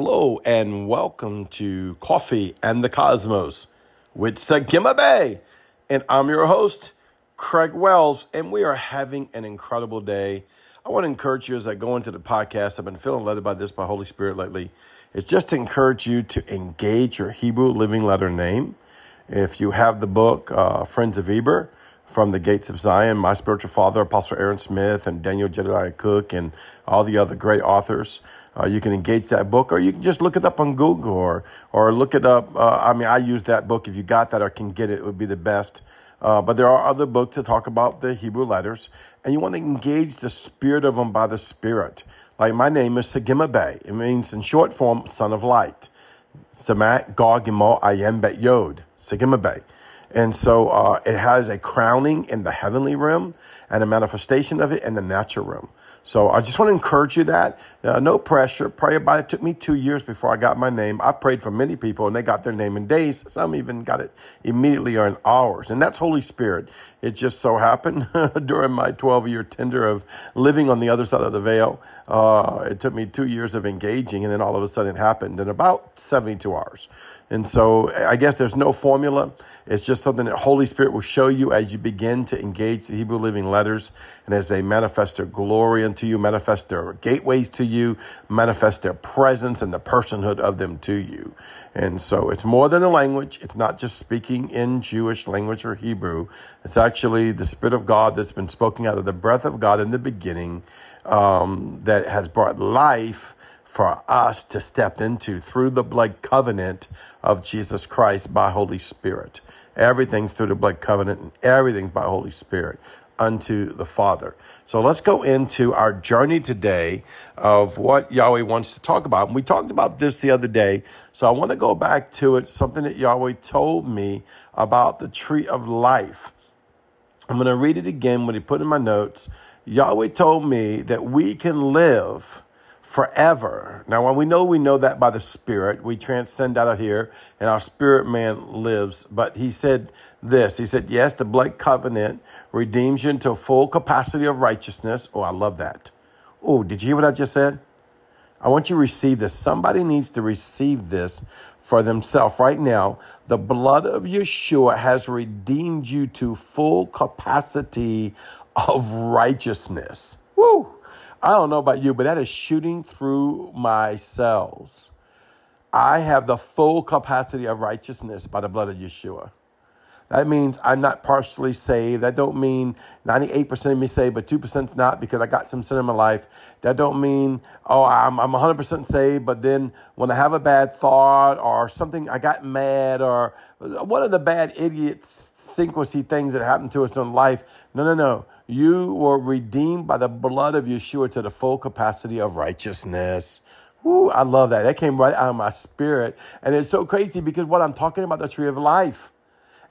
Hello and welcome to Coffee and the Cosmos with Sagima Bay. And I'm your host, Craig Wells, and we are having an incredible day. I want to encourage you as I go into the podcast. I've been feeling led by this by Holy Spirit lately. It's just to encourage you to engage your Hebrew living letter name. If you have the book, uh, Friends of Eber, from the Gates of Zion, my spiritual father, Apostle Aaron Smith, and Daniel Jedediah Cook, and all the other great authors. Uh, you can engage that book, or you can just look it up on Google, or or look it up. Uh, I mean, I use that book. If you got that or can get it, it would be the best. Uh, but there are other books that talk about the Hebrew letters, and you want to engage the spirit of them by the Spirit. Like my name is Sagima Bay. It means in short form, son of light. Samat Gog Bet Yod. And so uh, it has a crowning in the heavenly realm and a manifestation of it in the natural realm. So I just want to encourage you that uh, no pressure. Pray about it. it. Took me two years before I got my name. I prayed for many people and they got their name in days. Some even got it immediately or in hours. And that's Holy Spirit. It just so happened during my 12 year tender of living on the other side of the veil. Uh, it took me two years of engaging and then all of a sudden it happened in about 72 hours. And so I guess there's no formula. It's just something that Holy Spirit will show you as you begin to engage the Hebrew living letters and as they manifest their glory unto you, manifest their gateways to you, manifest their presence and the personhood of them to you. And so it's more than a language. It's not just speaking in Jewish language or Hebrew. It's actually the Spirit of God that's been spoken out of the breath of God in the beginning um, that has brought life for us to step into through the blood covenant of Jesus Christ by Holy Spirit. Everything's through the blood covenant and everything's by Holy Spirit unto the Father. So let's go into our journey today of what Yahweh wants to talk about. And we talked about this the other day. So I want to go back to it, something that Yahweh told me about the tree of life. I'm going to read it again, what he put in my notes. Yahweh told me that we can live forever. Now, when we know we know that by the Spirit, we transcend out of here and our spirit man lives. But he said this He said, Yes, the blood covenant redeems you into full capacity of righteousness. Oh, I love that. Oh, did you hear what I just said? I want you to receive this. Somebody needs to receive this for themselves right now. The blood of Yeshua has redeemed you to full capacity of righteousness. I don't know about you, but that is shooting through my cells. I have the full capacity of righteousness by the blood of Yeshua. That means I'm not partially saved. That don't mean 98% of me saved, but 2% is not because I got some sin in my life. That don't mean, oh, I'm, I'm 100% saved, but then when I have a bad thought or something, I got mad or one of the bad idiot synchronicity things that happened to us in life. No, no, no. You were redeemed by the blood of Yeshua to the full capacity of righteousness. Ooh, I love that. That came right out of my spirit. And it's so crazy because what I'm talking about, the tree of life.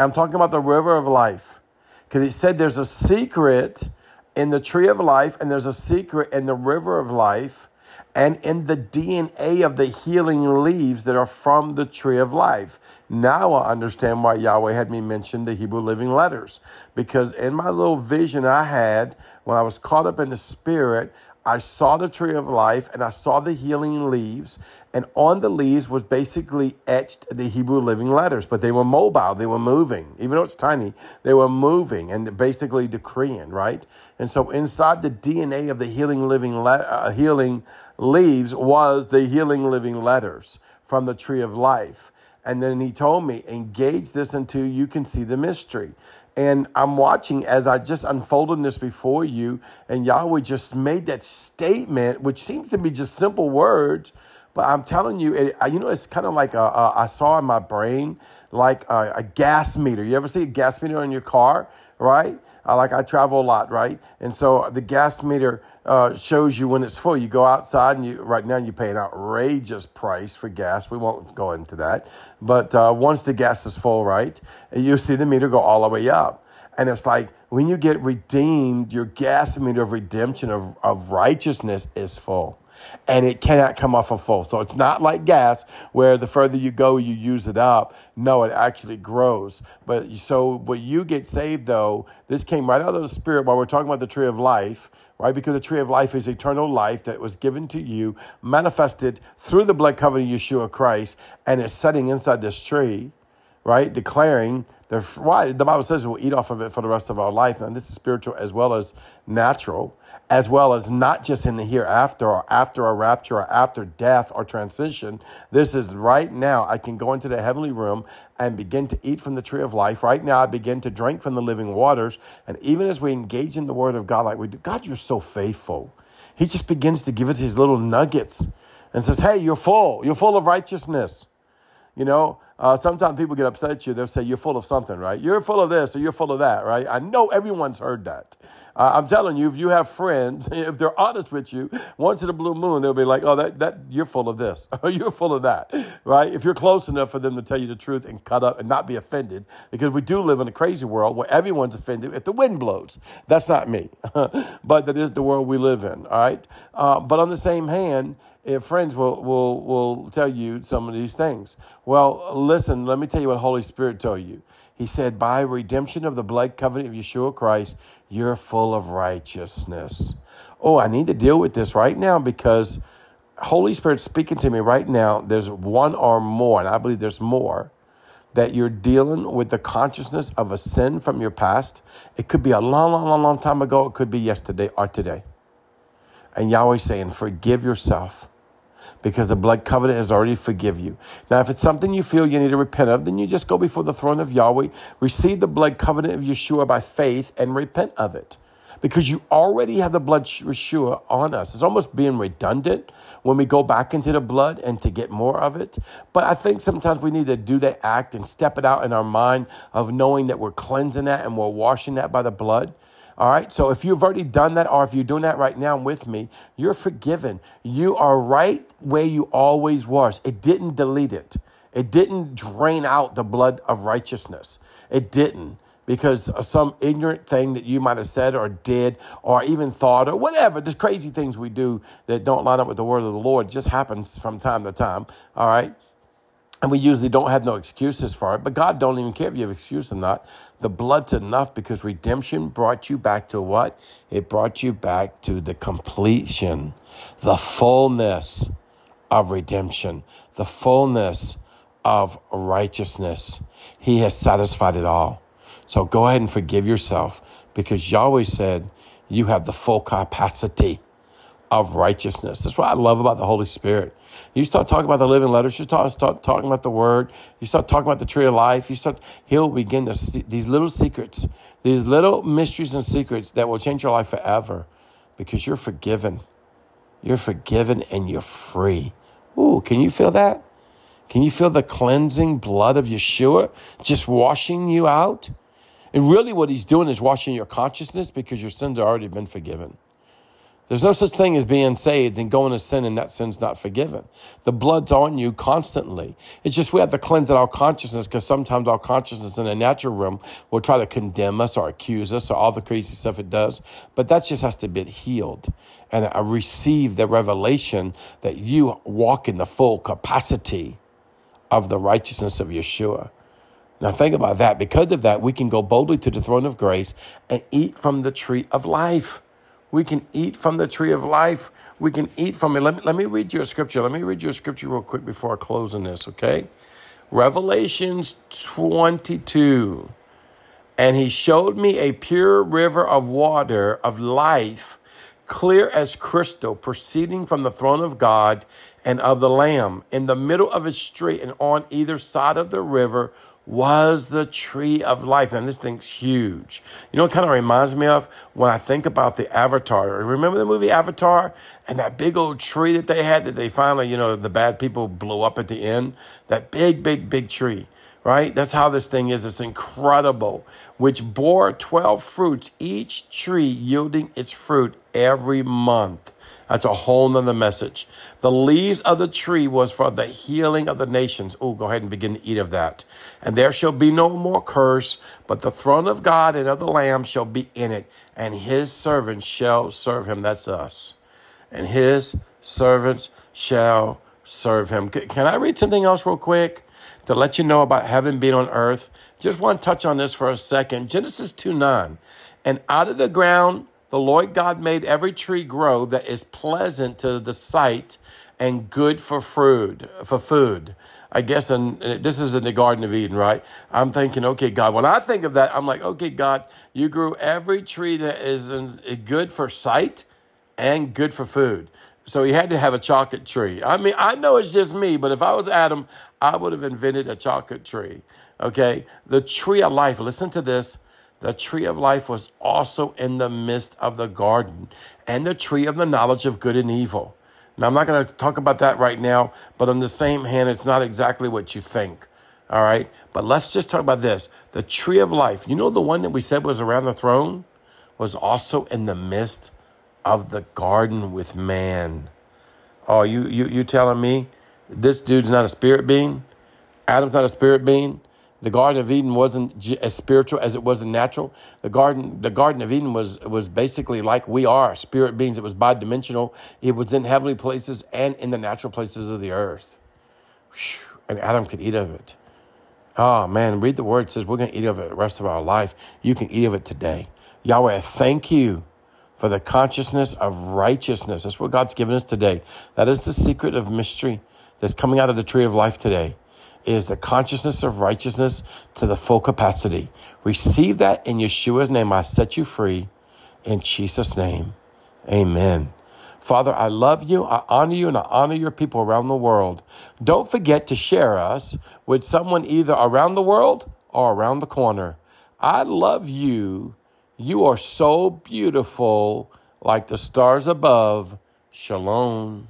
I'm talking about the river of life. Because he said there's a secret in the tree of life, and there's a secret in the river of life, and in the DNA of the healing leaves that are from the tree of life. Now I understand why Yahweh had me mention the Hebrew living letters. Because in my little vision I had, when I was caught up in the spirit, I saw the tree of life and I saw the healing leaves, and on the leaves was basically etched the Hebrew living letters, but they were mobile, they were moving. Even though it's tiny, they were moving and basically decreeing, right? And so inside the DNA of the healing living le- uh, healing leaves was the healing living letters from the tree of life. And then he told me, engage this until you can see the mystery. And I'm watching as I just unfolded this before you, and Yahweh just made that statement, which seems to be just simple words, but I'm telling you, it, you know, it's kind of like a, a, I saw in my brain like a, a, gas meter. You ever see a gas meter in your car, right? Uh, like I travel a lot, right? And so the gas meter uh, shows you when it's full. You go outside and you right now you pay an outrageous price for gas. We won't go into that, but uh, once the gas is full, right, you see the meter go all the way up. And it's like when you get redeemed, your gas meter of redemption of, of righteousness is full and it cannot come off of full. So it's not like gas where the further you go, you use it up. No, it actually grows. But so when you get saved, though, this came right out of the Spirit while we're talking about the tree of life, right? Because the tree of life is eternal life that was given to you, manifested through the blood covenant of Yeshua Christ, and it's setting inside this tree, right? Declaring the, why the Bible says we'll eat off of it for the rest of our life, and this is spiritual as well as natural, as well as not just in the hereafter or after a rapture or after death or transition. This is right now. I can go into the heavenly room and begin to eat from the tree of life. Right now, I begin to drink from the living waters, and even as we engage in the Word of God, like we do, God, you're so faithful. He just begins to give us these little nuggets and says, "Hey, you're full. You're full of righteousness." You know, uh, sometimes people get upset at you. They'll say, You're full of something, right? You're full of this or you're full of that, right? I know everyone's heard that. Uh, I'm telling you, if you have friends, if they're honest with you, once in a blue moon, they'll be like, Oh, that, that you're full of this or you're full of that, right? If you're close enough for them to tell you the truth and cut up and not be offended, because we do live in a crazy world where everyone's offended if the wind blows. That's not me, but that is the world we live in, all right? Uh, but on the same hand, if friends will, will, will tell you some of these things. Well, listen, let me tell you what Holy Spirit told you. He said, by redemption of the blood covenant of Yeshua Christ, you're full of righteousness. Oh, I need to deal with this right now because Holy Spirit speaking to me right now. There's one or more, and I believe there's more, that you're dealing with the consciousness of a sin from your past. It could be a long, long, long, long time ago. It could be yesterday or today. And Yahweh's saying, forgive yourself because the blood covenant has already forgive you. Now, if it's something you feel you need to repent of, then you just go before the throne of Yahweh, receive the blood covenant of Yeshua by faith, and repent of it. Because you already have the blood Yeshua on us. It's almost being redundant when we go back into the blood and to get more of it. But I think sometimes we need to do that act and step it out in our mind of knowing that we're cleansing that and we're washing that by the blood. All right. So if you've already done that, or if you're doing that right now with me, you're forgiven. You are right where you always was. It didn't delete it. It didn't drain out the blood of righteousness. It didn't because of some ignorant thing that you might have said or did or even thought or whatever. There's crazy things we do that don't line up with the word of the Lord. It just happens from time to time. All right. And we usually don't have no excuses for it, but God don't even care if you have excuse or not. The blood's enough because redemption brought you back to what? It brought you back to the completion, the fullness of redemption, the fullness of righteousness. He has satisfied it all. So go ahead and forgive yourself because Yahweh said you have the full capacity of righteousness. That's what I love about the Holy Spirit. You start talking about the living letters, you start, start talking about the word, you start talking about the tree of life, you start, he'll begin to see these little secrets, these little mysteries and secrets that will change your life forever because you're forgiven. You're forgiven and you're free. Ooh, can you feel that? Can you feel the cleansing blood of Yeshua just washing you out? And really, what he's doing is washing your consciousness because your sins have already been forgiven. There's no such thing as being saved and going to sin and that sin's not forgiven. The blood's on you constantly. It's just we have to cleanse our consciousness because sometimes our consciousness in the natural realm will try to condemn us or accuse us or all the crazy stuff it does. But that just has to be healed. And I receive the revelation that you walk in the full capacity of the righteousness of Yeshua. Now think about that. Because of that, we can go boldly to the throne of grace and eat from the tree of life. We can eat from the tree of life. We can eat from it. Let me, let me read you a scripture. Let me read you a scripture real quick before I close on this, okay? Revelations 22. And he showed me a pure river of water of life, clear as crystal, proceeding from the throne of God and of the Lamb. In the middle of a street and on either side of the river was the tree of life. And this thing's huge. You know, it kind of reminds me of when I think about the Avatar. Remember the movie Avatar? And that big old tree that they had that they finally, you know, the bad people blew up at the end? That big, big, big tree right? That's how this thing is. It's incredible, which bore 12 fruits, each tree yielding its fruit every month. That's a whole nother message. The leaves of the tree was for the healing of the nations. Oh, go ahead and begin to eat of that. And there shall be no more curse, but the throne of God and of the Lamb shall be in it, and his servants shall serve him. That's us. And his servants shall serve him. Can I read something else real quick to let you know about heaven being on earth? Just want to touch on this for a second. Genesis 2 9. And out of the ground the Lord God made every tree grow that is pleasant to the sight and good for food. For food, I guess. This is in the Garden of Eden, right? I'm thinking, okay, God. When I think of that, I'm like, okay, God, you grew every tree that is good for sight and good for food. So he had to have a chocolate tree. I mean, I know it's just me, but if I was Adam, I would have invented a chocolate tree. Okay, the tree of life. Listen to this the tree of life was also in the midst of the garden, and the tree of the knowledge of good and evil. Now, I'm not going to talk about that right now, but on the same hand, it's not exactly what you think. All right. But let's just talk about this. The tree of life, you know, the one that we said was around the throne was also in the midst of the garden with man. Oh, you, you, you telling me this dude's not a spirit being? Adam's not a spirit being? The Garden of Eden wasn't as spiritual as it was in natural. The garden, the Garden of Eden was was basically like we are, spirit beings. It was bidimensional. It was in heavenly places and in the natural places of the earth. And Adam could eat of it. Oh man, read the word. It says we're going to eat of it the rest of our life. You can eat of it today. Yahweh, thank you for the consciousness of righteousness. That's what God's given us today. That is the secret of mystery that's coming out of the tree of life today is the consciousness of righteousness to the full capacity. Receive that in Yeshua's name. I set you free in Jesus' name. Amen. Father, I love you. I honor you and I honor your people around the world. Don't forget to share us with someone either around the world or around the corner. I love you. You are so beautiful like the stars above. Shalom.